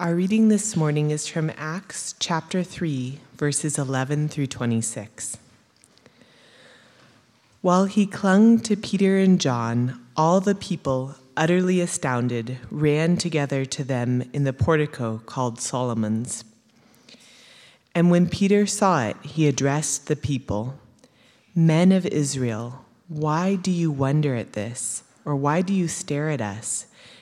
Our reading this morning is from Acts chapter 3, verses 11 through 26. While he clung to Peter and John, all the people, utterly astounded, ran together to them in the portico called Solomon's. And when Peter saw it, he addressed the people Men of Israel, why do you wonder at this? Or why do you stare at us?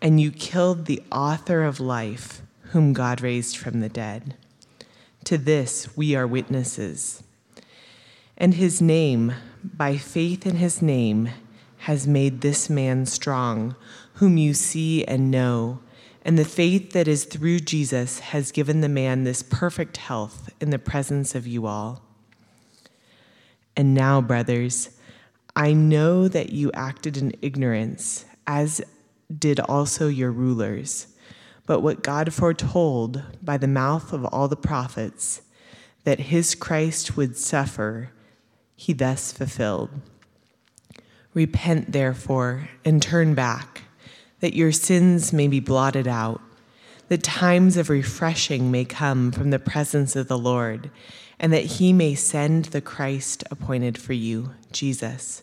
and you killed the author of life, whom God raised from the dead. To this we are witnesses. And his name, by faith in his name, has made this man strong, whom you see and know. And the faith that is through Jesus has given the man this perfect health in the presence of you all. And now, brothers, I know that you acted in ignorance, as did also your rulers. But what God foretold by the mouth of all the prophets, that his Christ would suffer, he thus fulfilled. Repent, therefore, and turn back, that your sins may be blotted out, that times of refreshing may come from the presence of the Lord, and that he may send the Christ appointed for you, Jesus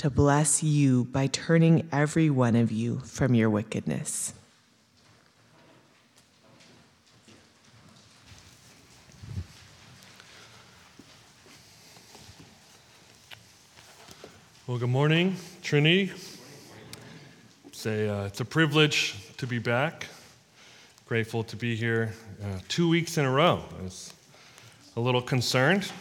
to bless you by turning every one of you from your wickedness. Well, good morning, Trinity. It's a, uh, it's a privilege to be back. Grateful to be here uh, two weeks in a row. I was a little concerned.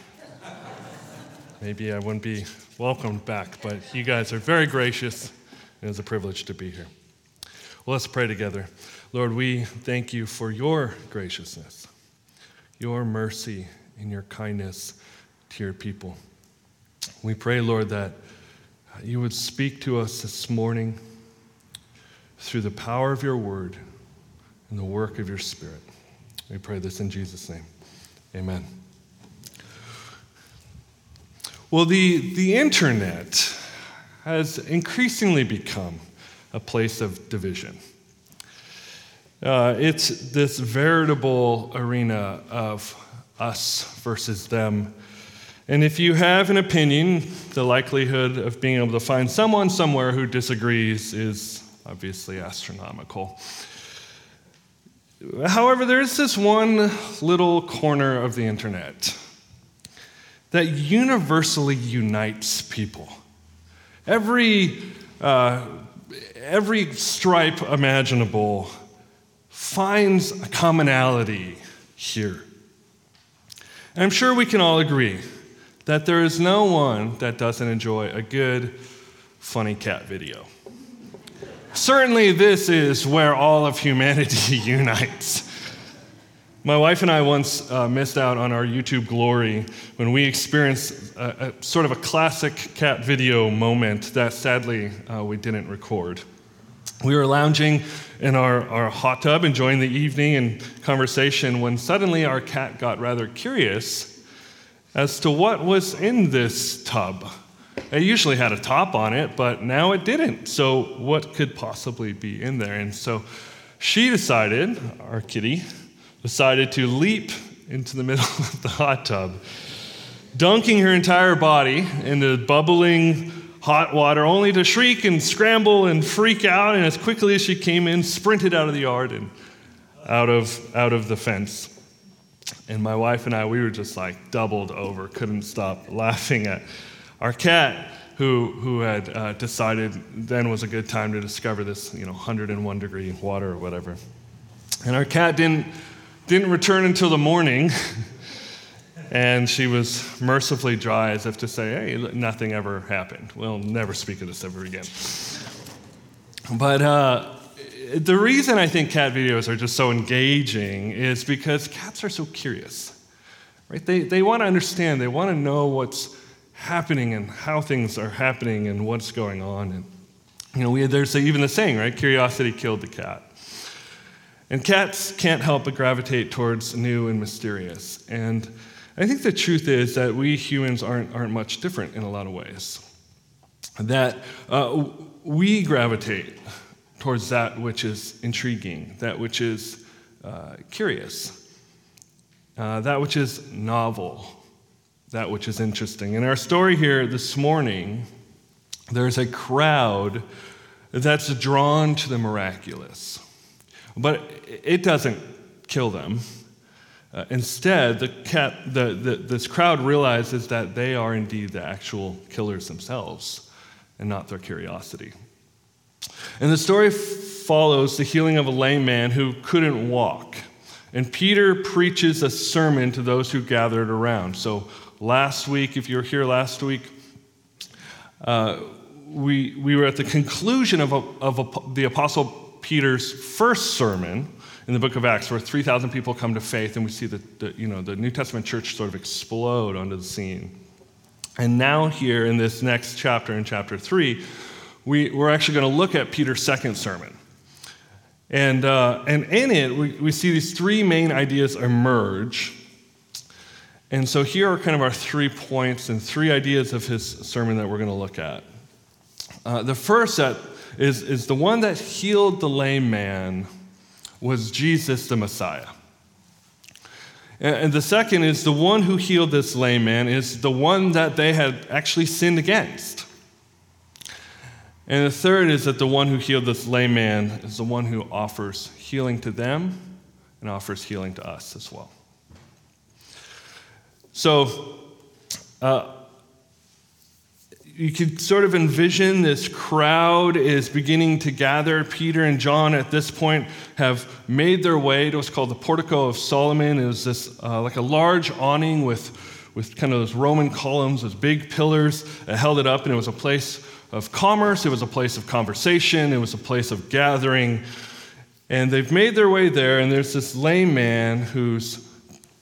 Maybe I wouldn't be welcomed back, but you guys are very gracious, and it's a privilege to be here. Well, let's pray together. Lord, we thank you for your graciousness, your mercy, and your kindness to your people. We pray, Lord, that you would speak to us this morning through the power of your word and the work of your spirit. We pray this in Jesus' name. Amen. Well, the, the internet has increasingly become a place of division. Uh, it's this veritable arena of us versus them. And if you have an opinion, the likelihood of being able to find someone somewhere who disagrees is obviously astronomical. However, there's this one little corner of the internet that universally unites people. Every, uh, every stripe imaginable finds a commonality here. And I'm sure we can all agree that there is no one that doesn't enjoy a good, funny cat video. Certainly, this is where all of humanity unites. My wife and I once uh, missed out on our YouTube glory when we experienced a, a, sort of a classic cat video moment that sadly uh, we didn't record. We were lounging in our, our hot tub, enjoying the evening and conversation, when suddenly our cat got rather curious as to what was in this tub. It usually had a top on it, but now it didn't. So, what could possibly be in there? And so she decided, our kitty, decided to leap into the middle of the hot tub, dunking her entire body into bubbling hot water, only to shriek and scramble and freak out. And as quickly as she came in, sprinted out of the yard and out of, out of the fence. And my wife and I, we were just like doubled over, couldn't stop laughing at our cat, who, who had uh, decided then was a good time to discover this, you know, 101 degree water or whatever. And our cat didn't, didn't return until the morning. and she was mercifully dry as if to say, hey, nothing ever happened. We'll never speak of this ever again. But uh, the reason I think cat videos are just so engaging is because cats are so curious. Right? They, they want to understand, they want to know what's happening and how things are happening and what's going on. And, you know, we, there's even the saying, right? Curiosity killed the cat. And cats can't help but gravitate towards new and mysterious. And I think the truth is that we humans aren't, aren't much different in a lot of ways. That uh, we gravitate towards that which is intriguing, that which is uh, curious, uh, that which is novel, that which is interesting. In our story here this morning, there's a crowd that's drawn to the miraculous, but it doesn't kill them. Uh, instead, the cat, the, the, this crowd realizes that they are indeed the actual killers themselves and not their curiosity. And the story follows the healing of a lame man who couldn't walk. And Peter preaches a sermon to those who gathered around. So last week, if you were here last week, uh, we, we were at the conclusion of, a, of a, the Apostle Peter's first sermon in the book of Acts, where 3,000 people come to faith, and we see the, the, you know, the New Testament church sort of explode onto the scene. And now, here in this next chapter, in chapter 3, we, we're actually going to look at Peter's second sermon. And, uh, and in it, we, we see these three main ideas emerge and so here are kind of our three points and three ideas of his sermon that we're going to look at. Uh, the first that is, is the one that healed the lame man was Jesus the Messiah. And, and the second is the one who healed this lame man is the one that they had actually sinned against. And the third is that the one who healed this lame man is the one who offers healing to them and offers healing to us as well. So, uh, you could sort of envision this crowd is beginning to gather. Peter and John, at this point, have made their way to what's called the Portico of Solomon. It was this uh, like a large awning with, with kind of those Roman columns, those big pillars that held it up, and it was a place of commerce. It was a place of conversation. It was a place of gathering. And they've made their way there, and there's this lame man who's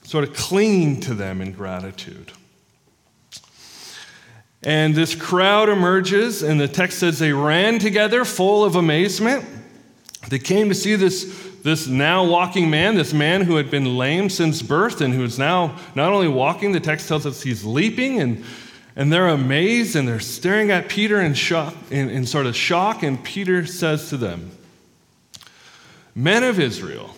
sort of clinging to them in gratitude. And this crowd emerges, and the text says they ran together full of amazement. They came to see this, this now walking man, this man who had been lame since birth and who is now not only walking, the text tells us he's leaping, and, and they're amazed and they're staring at Peter in, shock, in, in sort of shock. And Peter says to them, Men of Israel,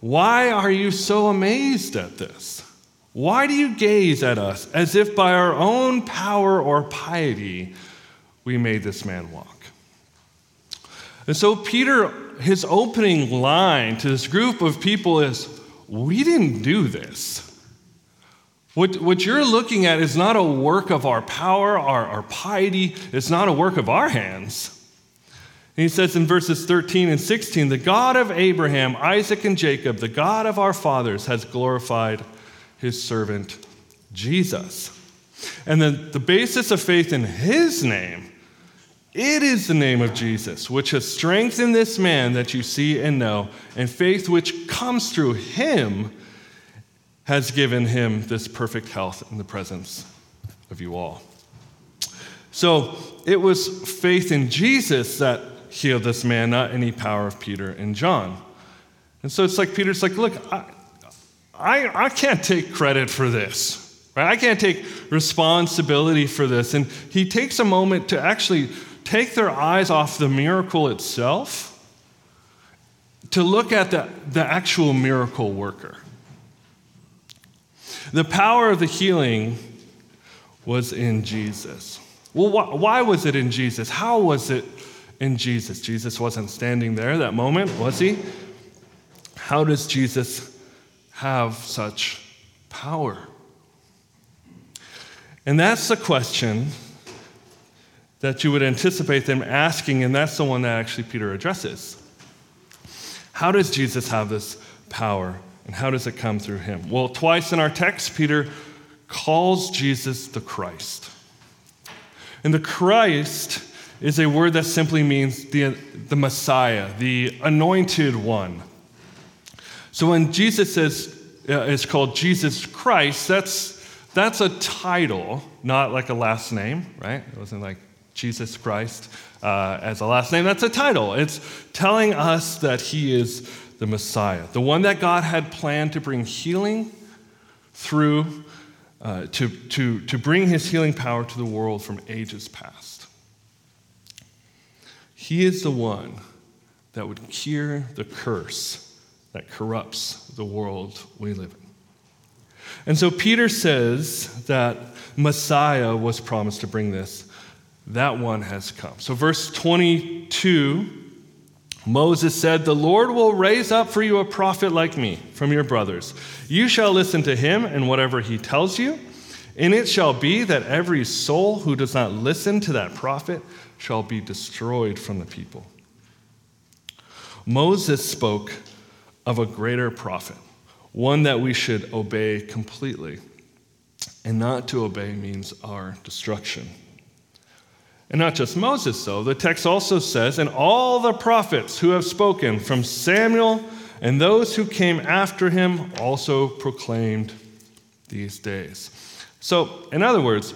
why are you so amazed at this? Why do you gaze at us as if by our own power or piety we made this man walk? And so, Peter, his opening line to this group of people is We didn't do this. What, what you're looking at is not a work of our power, our, our piety, it's not a work of our hands. And he says in verses 13 and 16 The God of Abraham, Isaac, and Jacob, the God of our fathers, has glorified his servant Jesus. And then the basis of faith in his name, it is the name of Jesus, which has strengthened this man that you see and know, and faith which comes through him has given him this perfect health in the presence of you all. So it was faith in Jesus that healed this man, not any power of Peter and John. And so it's like Peter's like, look, I, I, I can't take credit for this. Right? I can't take responsibility for this. And he takes a moment to actually take their eyes off the miracle itself to look at the, the actual miracle worker. The power of the healing was in Jesus. Well, wh- why was it in Jesus? How was it in Jesus? Jesus wasn't standing there that moment, was he? How does Jesus have such power? And that's the question that you would anticipate them asking, and that's the one that actually Peter addresses. How does Jesus have this power, and how does it come through him? Well, twice in our text, Peter calls Jesus the Christ. And the Christ is a word that simply means the, the Messiah, the anointed one. So when Jesus says, uh, is called Jesus Christ, that's, that's a title, not like a last name, right? It wasn't like Jesus Christ uh, as a last name. That's a title. It's telling us that he is the Messiah, the one that God had planned to bring healing through, uh, to, to, to bring his healing power to the world from ages past. He is the one that would cure the curse that corrupts the world we live in. And so Peter says that Messiah was promised to bring this. That one has come. So, verse 22 Moses said, The Lord will raise up for you a prophet like me from your brothers. You shall listen to him and whatever he tells you. And it shall be that every soul who does not listen to that prophet shall be destroyed from the people. Moses spoke of a greater prophet, one that we should obey completely. And not to obey means our destruction. And not just Moses, though. The text also says, and all the prophets who have spoken from Samuel and those who came after him also proclaimed these days. So, in other words,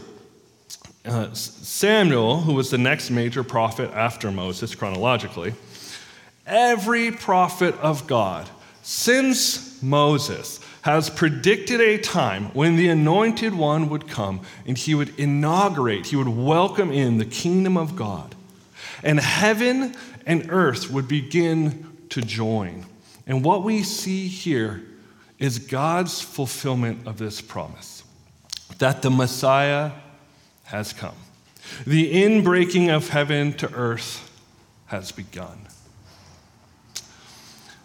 uh, Samuel, who was the next major prophet after Moses chronologically, every prophet of God since Moses has predicted a time when the anointed one would come and he would inaugurate, he would welcome in the kingdom of God. And heaven and earth would begin to join. And what we see here is God's fulfillment of this promise that the Messiah has come. The inbreaking of heaven to earth has begun.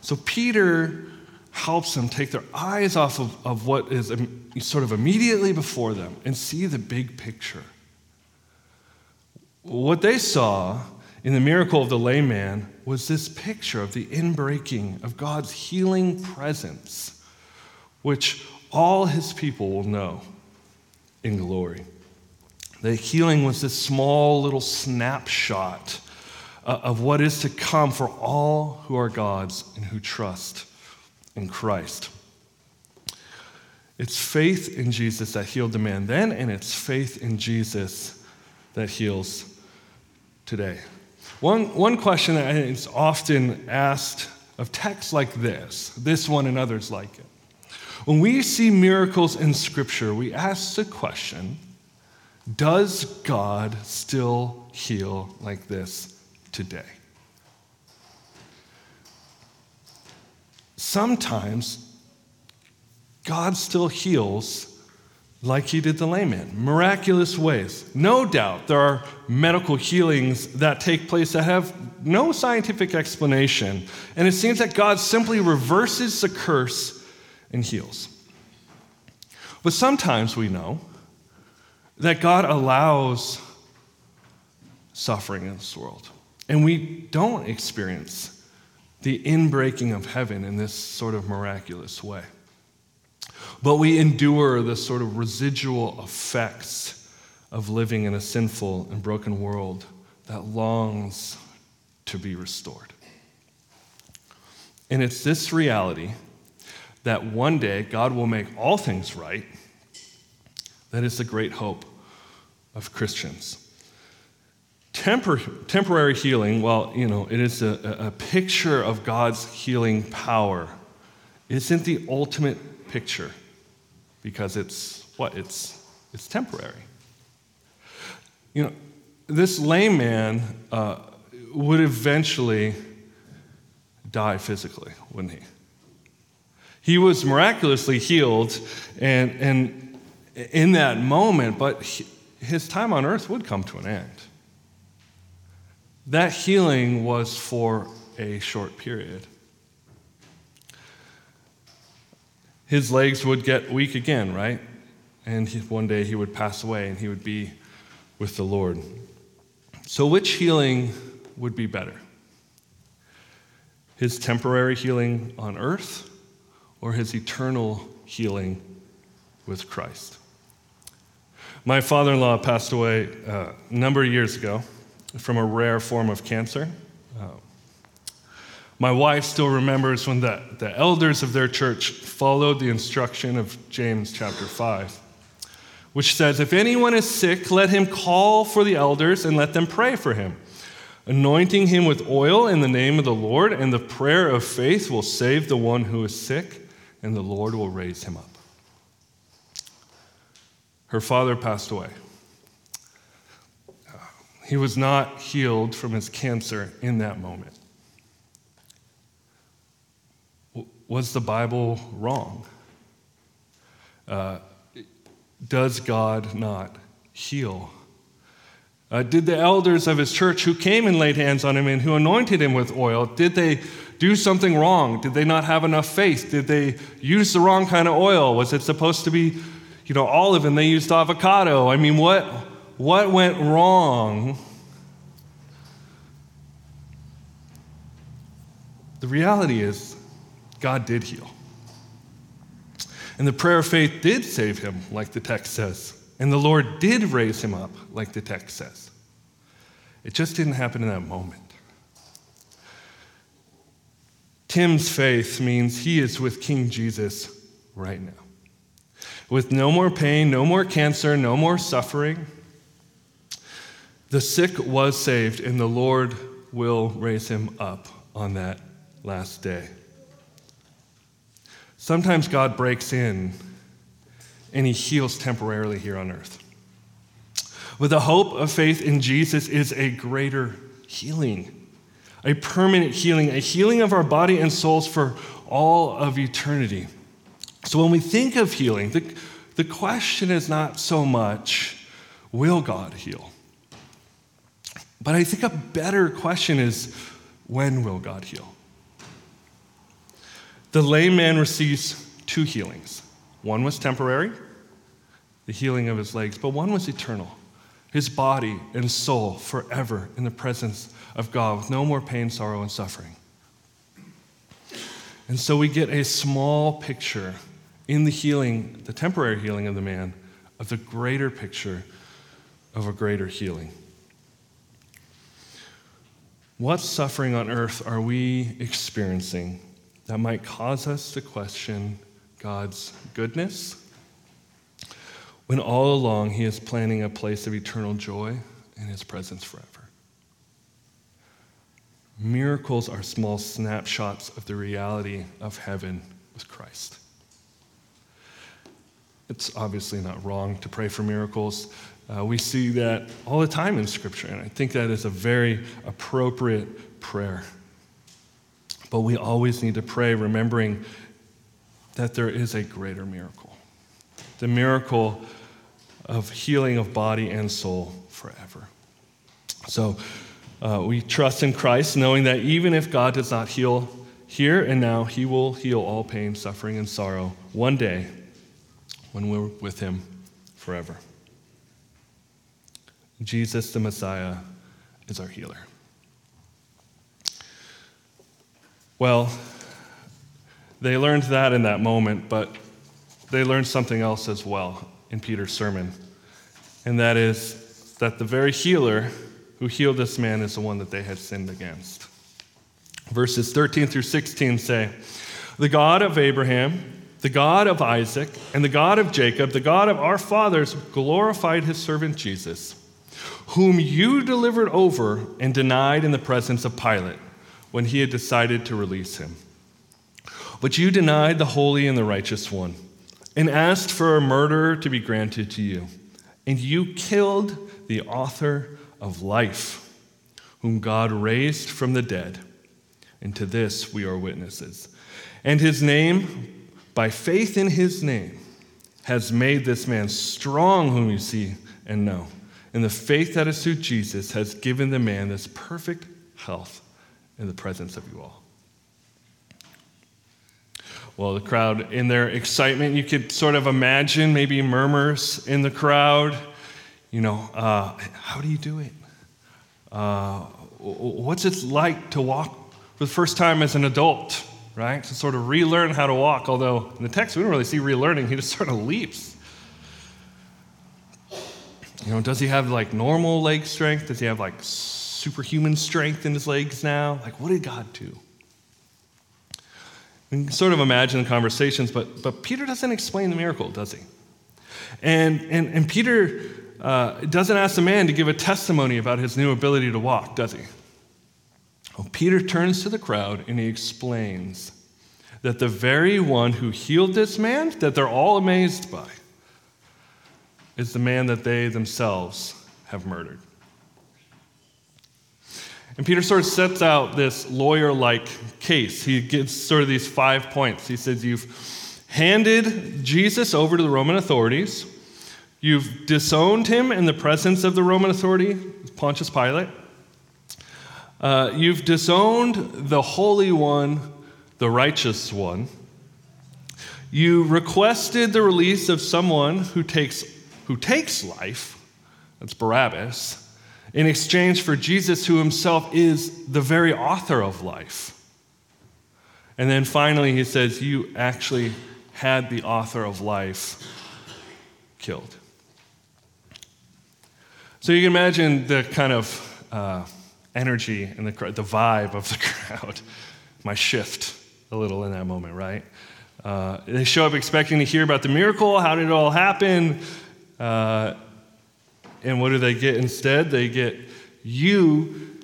So Peter helps them take their eyes off of, of what is sort of immediately before them and see the big picture. What they saw in the miracle of the lame man was this picture of the inbreaking of God's healing presence, which all his people will know in glory. The healing was this small little snapshot Uh, of what is to come for all who are God's and who trust in Christ. It's faith in Jesus that healed the man then, and it's faith in Jesus that heals today. One, one question that is often asked of texts like this, this one and others like it. When we see miracles in Scripture, we ask the question Does God still heal like this today. Sometimes God still heals like he did the layman, miraculous ways. No doubt there are medical healings that take place that have no scientific explanation, and it seems that God simply reverses the curse and heals. But sometimes we know that God allows suffering in this world. And we don't experience the inbreaking of heaven in this sort of miraculous way. But we endure the sort of residual effects of living in a sinful and broken world that longs to be restored. And it's this reality that one day God will make all things right that is the great hope of Christians. Tempor- temporary healing, well, you know, it is a, a picture of God's healing power. Isn't the ultimate picture because it's what? It's, it's temporary. You know, this lame man uh, would eventually die physically, wouldn't he? He was miraculously healed, and, and in that moment, but he, his time on earth would come to an end. That healing was for a short period. His legs would get weak again, right? And he, one day he would pass away and he would be with the Lord. So, which healing would be better? His temporary healing on earth or his eternal healing with Christ? My father in law passed away uh, a number of years ago from a rare form of cancer. Uh, my wife still remembers when the, the elders of their church followed the instruction of James chapter 5, which says, If anyone is sick, let him call for the elders and let them pray for him, anointing him with oil in the name of the Lord, and the prayer of faith will save the one who is sick, and the Lord will raise him up. Her father passed away. He was not healed from his cancer in that moment. Was the Bible wrong? Uh, does God not heal? Uh, did the elders of his church who came and laid hands on him and who anointed him with oil, did they do something wrong? Did they not have enough faith? Did they use the wrong kind of oil? Was it supposed to be, you know, olive and they used avocado? I mean, what, what went wrong? The reality is, God did heal. And the prayer of faith did save him, like the text says. And the Lord did raise him up, like the text says. It just didn't happen in that moment. Tim's faith means he is with King Jesus right now. With no more pain, no more cancer, no more suffering. The sick was saved, and the Lord will raise him up on that last day. Sometimes God breaks in and he heals temporarily here on earth. With the hope of faith in Jesus is a greater healing, a permanent healing, a healing of our body and souls for all of eternity. So when we think of healing, the, the question is not so much, will God heal? But I think a better question is, when will God heal? The lame man receives two healings. One was temporary, the healing of his legs, but one was eternal, his body and soul forever in the presence of God with no more pain, sorrow, and suffering. And so we get a small picture in the healing, the temporary healing of the man, of the greater picture of a greater healing. What suffering on earth are we experiencing that might cause us to question God's goodness when all along He is planning a place of eternal joy in His presence forever. Miracles are small snapshots of the reality of heaven with Christ. It's obviously not wrong to pray for miracles. Uh, we see that all the time in Scripture, and I think that is a very appropriate prayer. But we always need to pray remembering that there is a greater miracle the miracle of healing of body and soul forever. So uh, we trust in Christ, knowing that even if God does not heal here and now, He will heal all pain, suffering, and sorrow one day when we're with Him forever. Jesus, the Messiah, is our healer. Well, they learned that in that moment, but they learned something else as well in Peter's sermon. And that is that the very healer who healed this man is the one that they had sinned against. Verses 13 through 16 say, The God of Abraham, the God of Isaac, and the God of Jacob, the God of our fathers, glorified his servant Jesus whom you delivered over and denied in the presence of Pilate when he had decided to release him. But you denied the holy and the righteous one and asked for a murderer to be granted to you. And you killed the author of life, whom God raised from the dead. And to this we are witnesses. And his name, by faith in his name, has made this man strong, whom you see and know. And the faith that is through Jesus has given the man this perfect health in the presence of you all. Well, the crowd, in their excitement, you could sort of imagine maybe murmurs in the crowd. You know, uh, how do you do it? Uh, what's it like to walk for the first time as an adult, right? To sort of relearn how to walk. Although in the text, we don't really see relearning, he just sort of leaps. You know, does he have like normal leg strength? Does he have like superhuman strength in his legs now? Like, what did God do? You can sort of imagine the conversations, but, but Peter doesn't explain the miracle, does he? And, and, and Peter uh, doesn't ask the man to give a testimony about his new ability to walk, does he? Well, Peter turns to the crowd and he explains that the very one who healed this man, that they're all amazed by, is the man that they themselves have murdered. And Peter sort of sets out this lawyer like case. He gives sort of these five points. He says, You've handed Jesus over to the Roman authorities, you've disowned him in the presence of the Roman authority, Pontius Pilate. Uh, you've disowned the Holy One, the righteous one. You requested the release of someone who takes, who takes life, that's Barabbas in exchange for Jesus, who himself is the very author of life. And then finally, he says, You actually had the author of life killed. So you can imagine the kind of uh, energy and the, the vibe of the crowd My shift a little in that moment, right? Uh, they show up expecting to hear about the miracle. How did it all happen? Uh, and what do they get instead? They get, You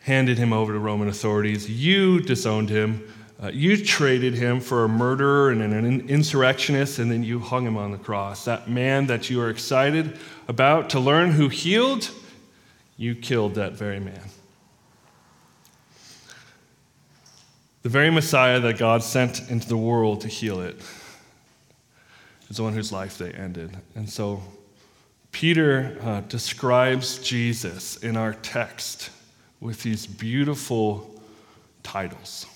handed him over to Roman authorities, you disowned him, uh, you traded him for a murderer and an insurrectionist, and then you hung him on the cross. That man that you are excited about to learn who healed, you killed that very man. The very Messiah that God sent into the world to heal it is the one whose life they ended. And so Peter uh, describes Jesus in our text with these beautiful titles.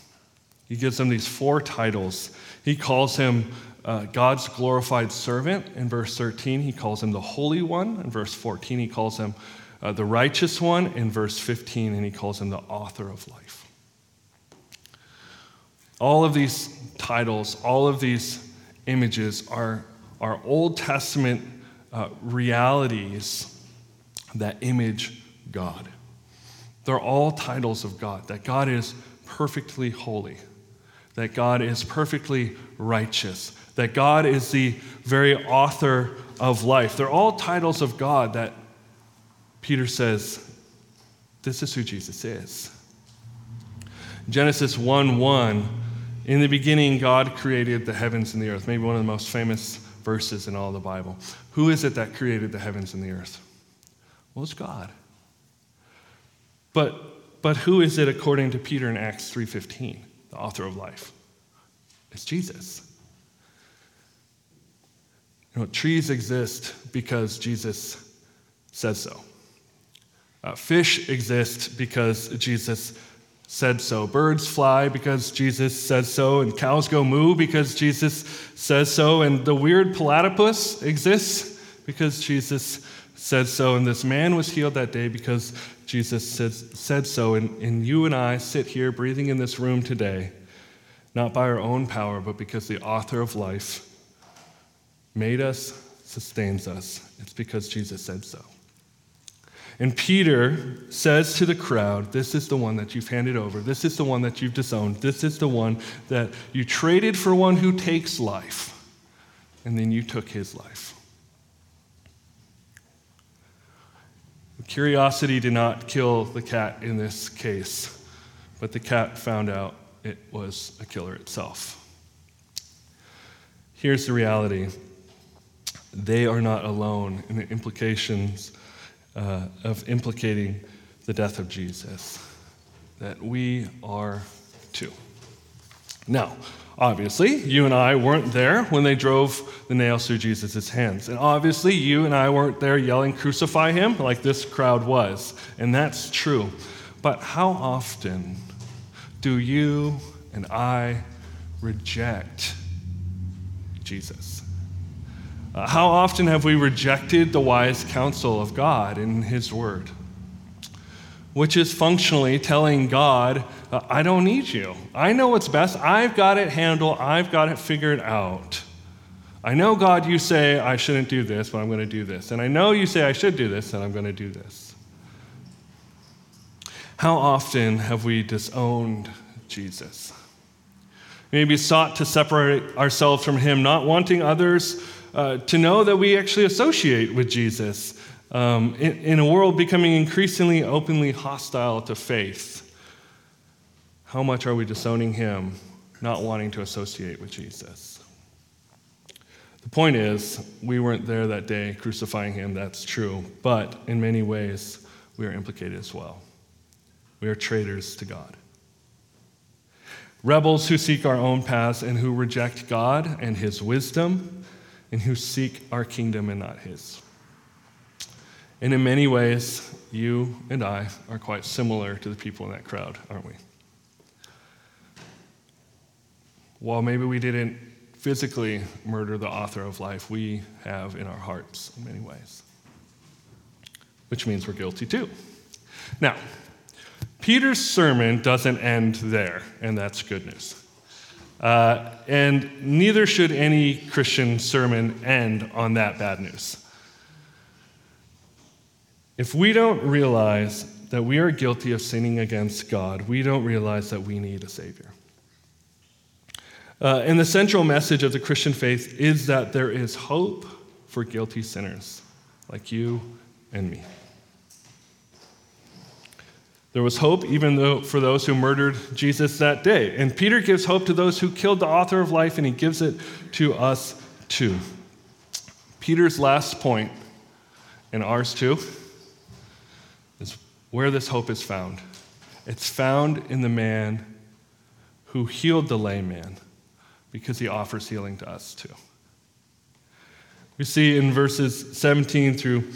He gives him these four titles. He calls him uh, God's glorified servant in verse 13. He calls him the Holy One in verse 14. He calls him uh, the Righteous One in verse 15. And he calls him the Author of Life. All of these titles, all of these images are, are Old Testament uh, realities that image God. They're all titles of God, that God is perfectly holy, that God is perfectly righteous, that God is the very author of life. They're all titles of God that Peter says, this is who Jesus is. Genesis 1 1, in the beginning, God created the heavens and the earth, maybe one of the most famous verses in all the Bible. Who is it that created the heavens and the earth? Well, it's God. But, but who is it according to Peter in Acts 3.15, the author of life? It's Jesus. You know, trees exist because Jesus says so. Uh, fish exist because Jesus said so. Birds fly because Jesus says so, and cows go moo because Jesus says so, and the weird platypus exists because Jesus said so, and this man was healed that day because Jesus said, said so, and, and you and I sit here breathing in this room today, not by our own power, but because the author of life made us, sustains us. It's because Jesus said so. And Peter says to the crowd, This is the one that you've handed over. This is the one that you've disowned. This is the one that you traded for one who takes life. And then you took his life. Curiosity did not kill the cat in this case, but the cat found out it was a killer itself. Here's the reality they are not alone in the implications uh, of implicating the death of Jesus, that we are too. Now, obviously, you and I weren't there when they drove the nails through Jesus' hands. And obviously, you and I weren't there yelling, Crucify him, like this crowd was. And that's true. But how often do you and I reject Jesus? Uh, how often have we rejected the wise counsel of God in His Word? Which is functionally telling God, uh, I don't need you. I know what's best. I've got it handled. I've got it figured out. I know, God, you say I shouldn't do this, but I'm going to do this. And I know you say I should do this, and I'm going to do this. How often have we disowned Jesus? Maybe sought to separate ourselves from him, not wanting others uh, to know that we actually associate with Jesus um, in, in a world becoming increasingly openly hostile to faith. How much are we disowning him, not wanting to associate with Jesus? The point is, we weren't there that day crucifying him, that's true, but in many ways, we are implicated as well. We are traitors to God. Rebels who seek our own paths and who reject God and his wisdom and who seek our kingdom and not his. And in many ways, you and I are quite similar to the people in that crowd, aren't we? While maybe we didn't physically murder the author of life, we have in our hearts in many ways, which means we're guilty too. Now, Peter's sermon doesn't end there, and that's good news. Uh, and neither should any Christian sermon end on that bad news. If we don't realize that we are guilty of sinning against God, we don't realize that we need a Savior. Uh, and the central message of the Christian faith is that there is hope for guilty sinners like you and me. There was hope even though for those who murdered Jesus that day. And Peter gives hope to those who killed the author of life, and he gives it to us too. Peter's last point, and ours too, is where this hope is found. It's found in the man who healed the lame man because he offers healing to us too. We see in verses 17 through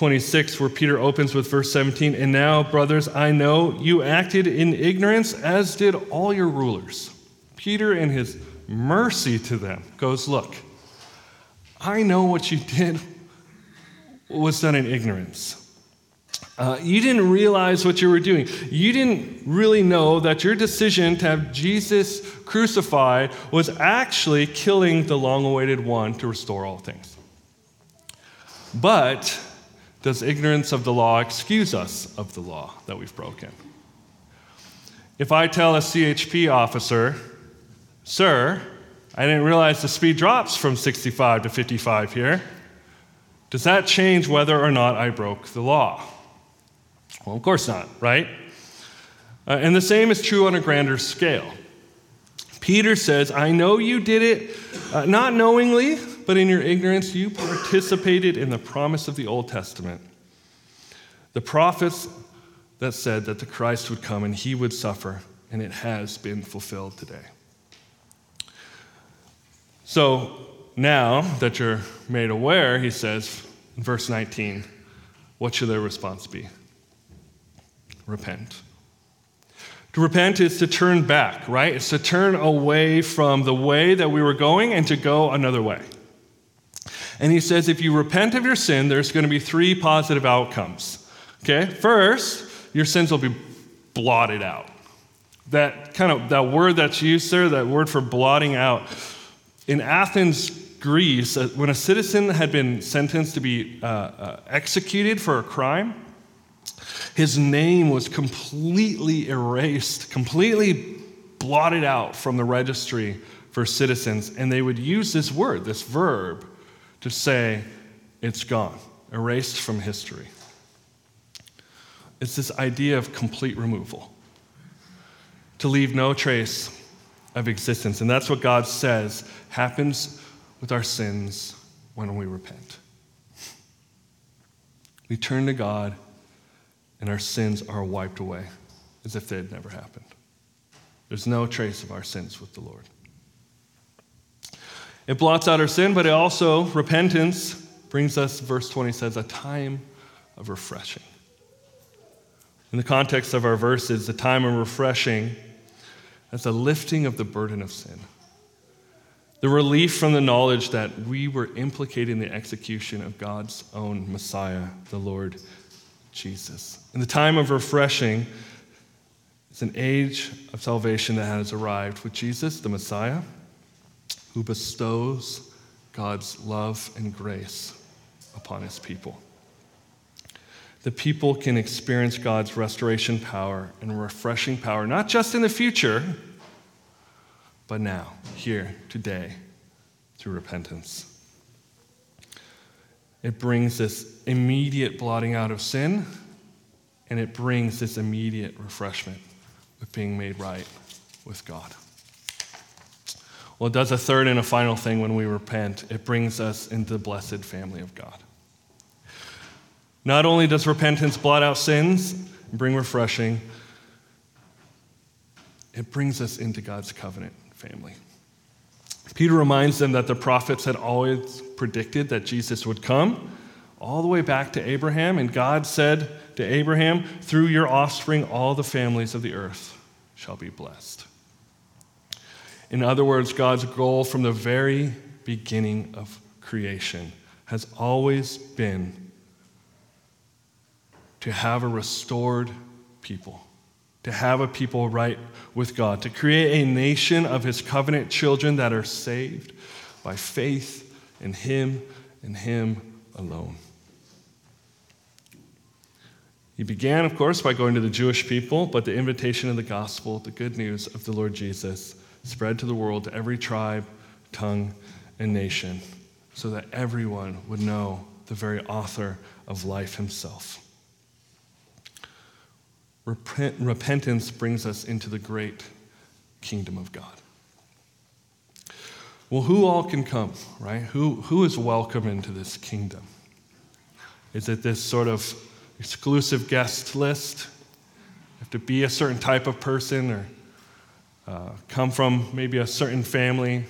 26, where Peter opens with verse 17, and now, brothers, I know you acted in ignorance, as did all your rulers. Peter, in his mercy to them, goes, Look, I know what you did was done in ignorance. Uh, you didn't realize what you were doing. You didn't really know that your decision to have Jesus crucified was actually killing the long awaited one to restore all things. But does ignorance of the law excuse us of the law that we've broken? If I tell a CHP officer, Sir, I didn't realize the speed drops from 65 to 55 here, does that change whether or not I broke the law? Well, of course not, right? Uh, and the same is true on a grander scale. Peter says, I know you did it uh, not knowingly, but in your ignorance, you participated in the promise of the Old Testament. The prophets that said that the Christ would come and he would suffer, and it has been fulfilled today. So now that you're made aware, he says in verse 19, what should their response be? repent. To repent is to turn back, right? It's to turn away from the way that we were going and to go another way. And he says if you repent of your sin, there's going to be three positive outcomes. Okay? First, your sins will be blotted out. That kind of that word that's used there, that word for blotting out. In Athens, Greece, uh, when a citizen had been sentenced to be uh, uh, executed for a crime, his name was completely erased, completely blotted out from the registry for citizens. And they would use this word, this verb, to say, it's gone, erased from history. It's this idea of complete removal, to leave no trace of existence. And that's what God says happens with our sins when we repent. We turn to God, and our sins are wiped away as if they had never happened. There's no trace of our sins with the Lord. It blots out our sin, but it also, repentance, brings us, verse 20 says, a time of refreshing. In the context of our verses, the time of refreshing as a lifting of the burden of sin. The relief from the knowledge that we were implicated in the execution of God's own Messiah, the Lord Jesus. In the time of refreshing, it's an age of salvation that has arrived with Jesus, the Messiah, who bestows God's love and grace upon his people. The people can experience God's restoration power and refreshing power, not just in the future, but now, here, today, through repentance. It brings this immediate blotting out of sin, and it brings this immediate refreshment with being made right with God. Well, it does a third and a final thing when we repent it brings us into the blessed family of God. Not only does repentance blot out sins and bring refreshing, it brings us into God's covenant family. Peter reminds them that the prophets had always predicted that Jesus would come, all the way back to Abraham, and God said to Abraham, Through your offspring, all the families of the earth shall be blessed. In other words, God's goal from the very beginning of creation has always been to have a restored people to have a people right with God, to create a nation of his covenant children that are saved by faith in him and him alone. He began, of course, by going to the Jewish people, but the invitation of the gospel, the good news of the Lord Jesus, spread to the world, to every tribe, tongue, and nation, so that everyone would know the very author of life himself. Repent, repentance brings us into the great kingdom of God. Well, who all can come, right? Who, who is welcome into this kingdom? Is it this sort of exclusive guest list? You have to be a certain type of person or uh, come from maybe a certain family?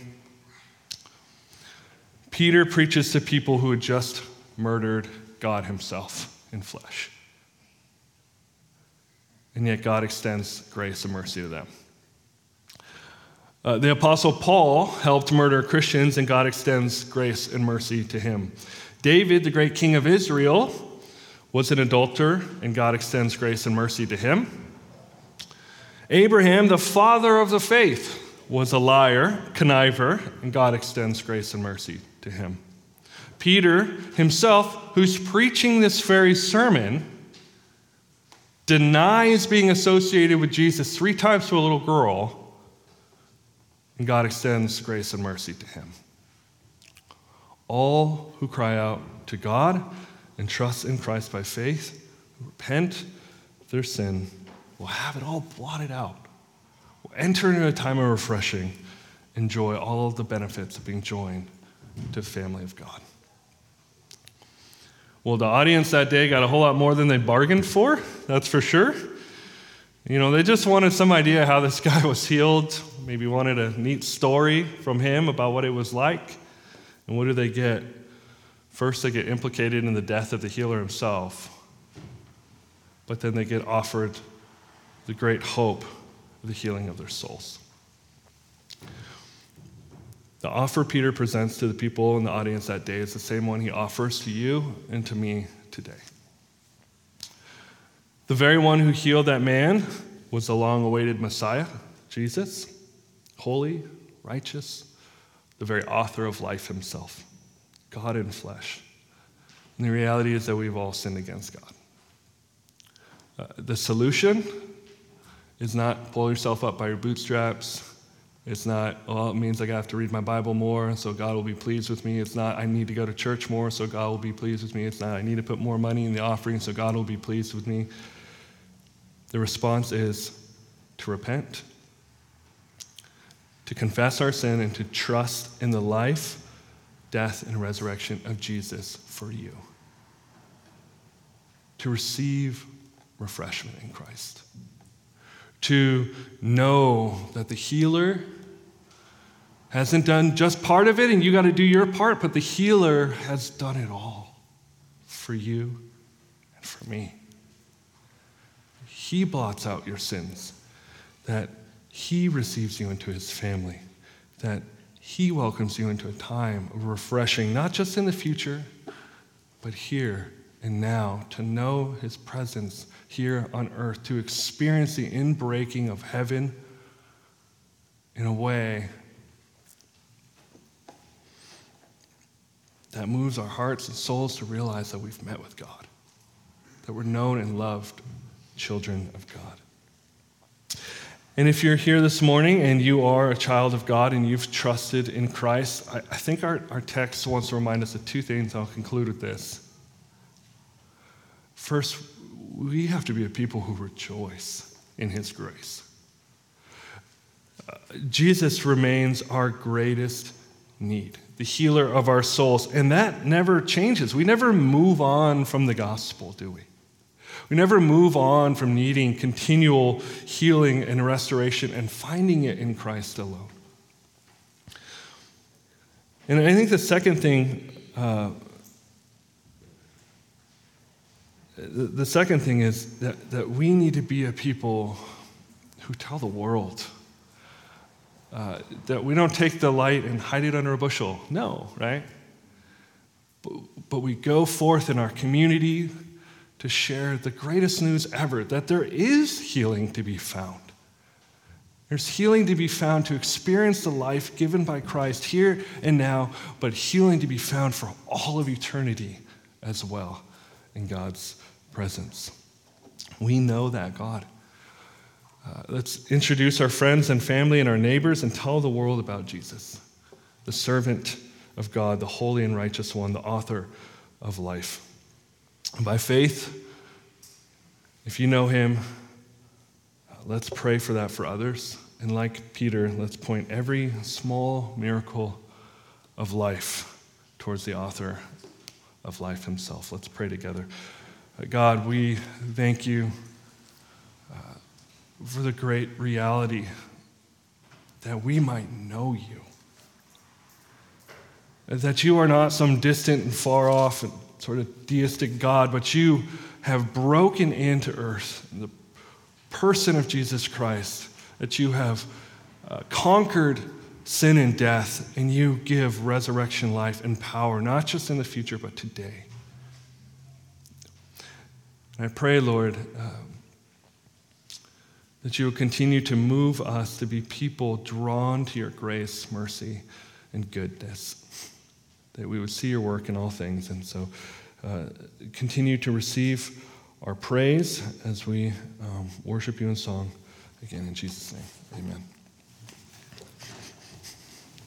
Peter preaches to people who had just murdered God himself in flesh and yet God extends grace and mercy to them. Uh, the Apostle Paul helped murder Christians, and God extends grace and mercy to him. David, the great king of Israel, was an adulterer, and God extends grace and mercy to him. Abraham, the father of the faith, was a liar, conniver, and God extends grace and mercy to him. Peter himself, who's preaching this very sermon, denies being associated with Jesus three times to a little girl, and God extends grace and mercy to him. All who cry out to God and trust in Christ by faith, repent their sin, will have it all blotted out, We'll enter into a time of refreshing, enjoy all of the benefits of being joined to the family of God. Well, the audience that day got a whole lot more than they bargained for, that's for sure. You know, they just wanted some idea how this guy was healed, maybe wanted a neat story from him about what it was like. And what do they get? First, they get implicated in the death of the healer himself, but then they get offered the great hope of the healing of their souls. The offer Peter presents to the people in the audience that day is the same one he offers to you and to me today. The very one who healed that man was the long awaited Messiah, Jesus, holy, righteous, the very author of life himself, God in flesh. And the reality is that we've all sinned against God. Uh, the solution is not pull yourself up by your bootstraps, it's not, well, it means I have to read my Bible more, so God will be pleased with me. It's not, I need to go to church more, so God will be pleased with me. It's not, I need to put more money in the offering, so God will be pleased with me. The response is to repent, to confess our sin, and to trust in the life, death, and resurrection of Jesus for you. To receive refreshment in Christ. To know that the healer hasn't done just part of it and you got to do your part, but the healer has done it all for you and for me. He blots out your sins, that He receives you into His family, that He welcomes you into a time of refreshing, not just in the future, but here and now, to know His presence here on earth, to experience the inbreaking of heaven in a way that moves our hearts and souls to realize that we've met with God, that we're known and loved children of God. And if you're here this morning and you are a child of God and you've trusted in Christ, I, I think our, our text wants to remind us of two things. I'll conclude with this. First, we have to be a people who rejoice in His grace. Uh, Jesus remains our greatest need, the healer of our souls, and that never changes. We never move on from the gospel, do we? We never move on from needing continual healing and restoration and finding it in Christ alone. And I think the second thing, uh, the, second thing is that, that we need to be a people who tell the world. Uh, that we don't take the light and hide it under a bushel. No, right? But, but we go forth in our community, to share the greatest news ever that there is healing to be found. There's healing to be found to experience the life given by Christ here and now, but healing to be found for all of eternity as well in God's presence. We know that, God. Uh, let's introduce our friends and family and our neighbors and tell the world about Jesus, the servant of God, the holy and righteous one, the author of life. By faith, if you know him, let's pray for that for others. And like Peter, let's point every small miracle of life towards the author of life himself. Let's pray together. God, we thank you uh, for the great reality that we might know you. That you are not some distant and far off and sort of deistic God, but you have broken into earth in the person of Jesus Christ, that you have uh, conquered sin and death, and you give resurrection life and power, not just in the future, but today. I pray, Lord, uh, that you will continue to move us to be people drawn to your grace, mercy, and goodness that we would see your work in all things. And so uh, continue to receive our praise as we um, worship you in song. Again, in Jesus' name, amen.